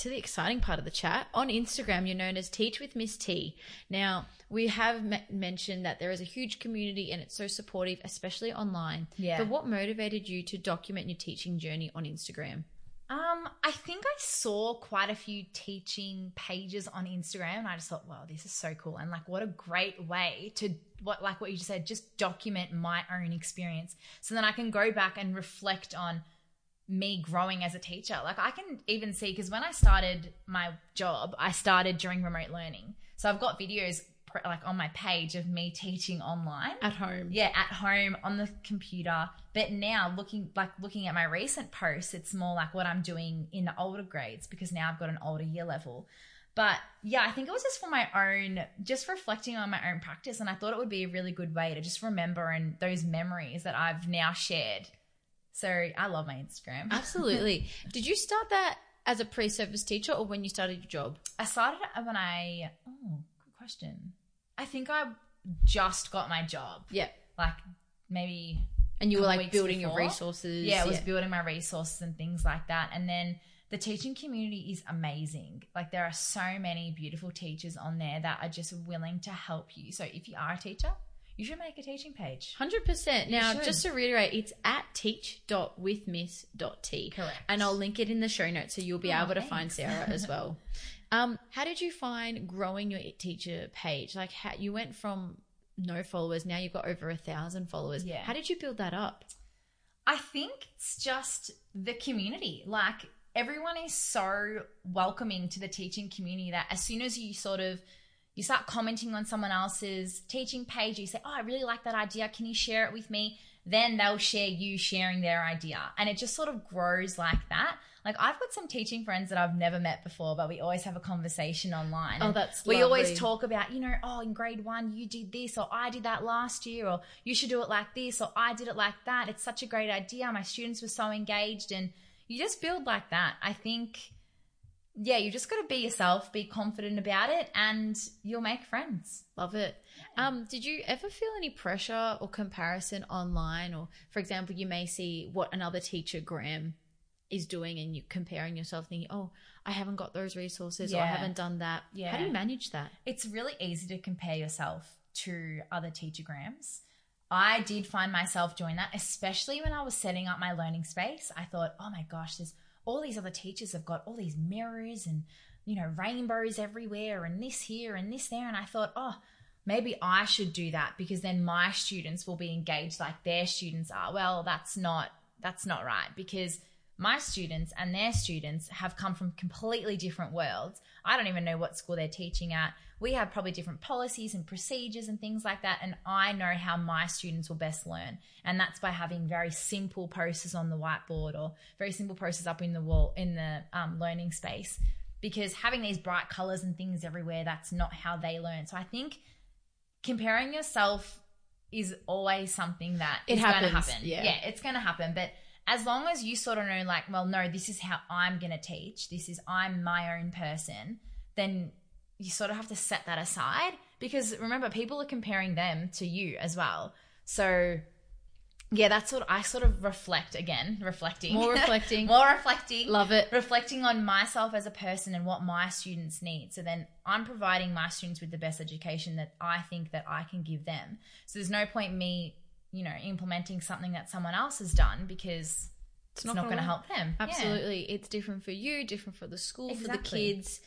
to the exciting part of the chat. On Instagram, you're known as Teach with Miss T. Now, we have me- mentioned that there is a huge community and it's so supportive, especially online. Yeah. But what motivated you to document your teaching journey on Instagram? Um, I think I saw quite a few teaching pages on Instagram and I just thought, wow, this is so cool. And like what a great way to what like what you just said, just document my own experience. So then I can go back and reflect on me growing as a teacher. Like I can even see because when I started my job, I started during remote learning. So I've got videos pr- like on my page of me teaching online At home. yeah at home on the computer but now looking like looking at my recent posts it's more like what i'm doing in the older grades because now i've got an older year level but yeah i think it was just for my own just reflecting on my own practice and i thought it would be a really good way to just remember and those memories that i've now shared so i love my instagram (laughs) Absolutely. Did you start that as a pre-service teacher or when you started your job? i started it when i oh good question i think i just got my job Yeah. like maybe And you were like building your resources. yeah, I was building my resources and things like that. And then the teaching community is amazing. Like there are so many beautiful teachers on there that are just willing to help you. So if you are a teacher, you should make a teaching page. Hundred percent. Now, should. just to reiterate, it's at teach.withmiss.t. Correct. And I'll link it in the show notes so you'll be Oh, able to find. Sarah (laughs) as well. um, how did you find growing your teacher page? Like, how, you went from no followers, now you've got over a thousand followers. Yeah. How did you build that up? I think it's just the community. Like everyone is so welcoming to the teaching community that as soon as you sort of you start commenting on someone else's teaching page, you say, "Oh, I really like that idea. Can you share it with me?" Then they'll share you sharing their idea, and it just sort of grows like that. Like I've got some teaching friends that I've never met before, but we always have a conversation online. Oh, that's we always talk about, you know, oh, in grade one you did this, or I did that last year, or you should do it like this, or I did it like that. It's such a great idea. My students were so engaged, and you just build like that. I think, yeah, you just got to be yourself, be confident about it, and you'll make friends. Love it. Um, did you ever feel any pressure or comparison online? Or, for example, you may see what another teachergram, is doing and you comparing yourself, thinking, oh, I haven't got those resources or I haven't done that. yeah How do you manage that? it's really easy to compare yourself to other teachergrams. I did find myself doing that, especially when I was setting up my learning space. I thought, oh my gosh, there's all these other teachers have got all these mirrors and, you know, rainbows everywhere and this here and this there. And I thought, oh, maybe I should do that because then my students will be engaged like their students are. Well, that's not, that's not right because my students and their students have come from completely different worlds. I don't even know what school they're teaching at. We have probably different policies and procedures and things like that. And I know how my students will best learn. And that's by having very simple posters on the whiteboard or very simple posters up in the wall, in the um, learning space. Because having these bright colors and things everywhere, that's not how they learn. So I think comparing yourself is always something that It is going to happen. yeah. yeah, it's going to happen. But as long as you sort of know, like, well, no, this is how I'm going to teach, this is I'm my own person, then you sort of have to set that aside because remember, people are comparing them to you as well. So yeah, that's what I sort of reflect again, reflecting. More reflecting. (laughs) More reflecting. Love it. Reflecting on myself as a person and what my students need. So then I'm providing my students with the best education that I think that I can give them. So there's no point me, you know, implementing something that someone else has done because it's, not, not going to help them. Yeah. Absolutely. It's different for you, different for the school, for the kids.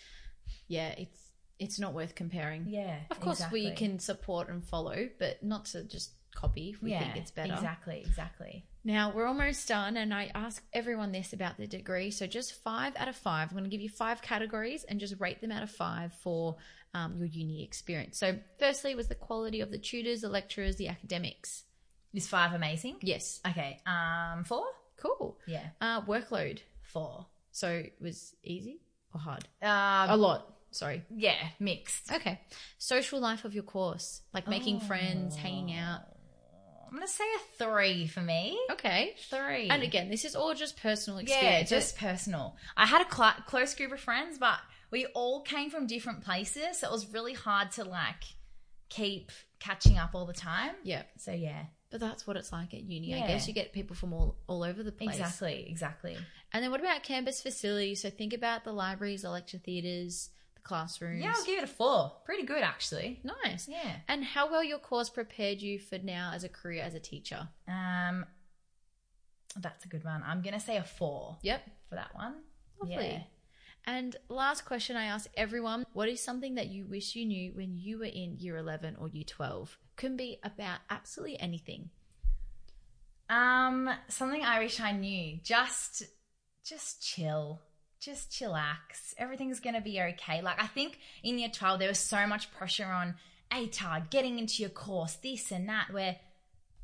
Yeah, it's it's not worth comparing. Yeah. Of course we can support and follow, but not to just copy if we yeah, think it's better. Exactly, exactly. Now we're almost done, and I ask everyone this about the degree. So just five out of five. I'm going to give you five categories and just rate them out of five for um, your uni experience. So firstly was the quality of the tutors, the lecturers, the academics. Is five amazing? Yes, Okay. Um, four? cool. Yeah. Uh, workload. Four. So it was easy or hard? Um, A lot. Sorry. yeah, mixed. Okay. Social life of your course, like making friends, hanging out. Oh, I'm gonna say a three for me. Okay. Three. And again, this is all just personal experience. yeah, just personal. I had a cl- close group of friends, but we all came from different places, so it was really hard to like keep catching up all the time. yeah. So yeah, But that's what it's like at uni. I guess you get people from all, all over the place. exactly, exactly. And then what about campus facilities? So think about the libraries, the lecture theatres, the classrooms. Yeah, I'll give it a four. Pretty good actually. nice. Yeah. And how well your course prepared you for now as a career as a teacher? Um, that's a good one. I'm gonna say a four Yep. for that one. Lovely. Yeah. And last question I ask everyone What is something that you wish you knew when you were in year 11 or year 12? Can be about absolutely anything. Um, something I wish I knew. Just, just chill. Just chillax. Everything's gonna be okay. Like I think in year twelve there was so much pressure on ATAR, getting into your course, this and that. Where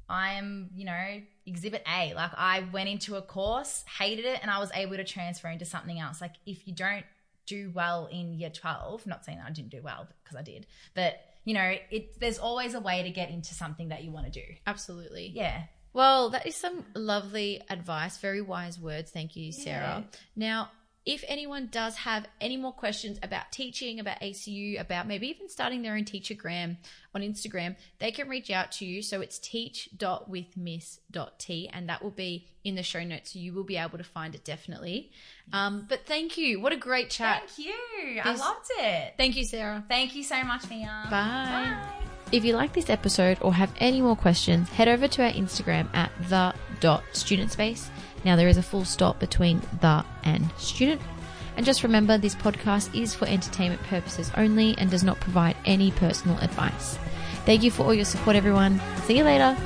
I am, you know, exhibit A. Like I went into a course, hated it, and I was able to transfer into something else. Like if you don't do well in year twelve, not saying that I didn't do well because I did, but you know, it there's always a way to get into something that you want to do. Absolutely. Yeah. Well, that is some lovely advice, very wise words. Thank you, Sarah. Now, if anyone does have any more questions about teaching, about ACU, about maybe even starting their own teachergram on Instagram, they can reach out to you. So it's teach.withmiss.t, and that will be in the show notes. So you will be able to find it definitely. Um, but thank you. What a great chat. Thank you. I loved it. Thank you, Sarah. Thank you so much, Mia. Bye. Bye. If you like this episode or have any more questions, head over to our Instagram at the.studentspace. Now there is a full stop between the and student. And just remember this podcast is for entertainment purposes only and does not provide any personal advice. Thank you for all your support everyone. See you later.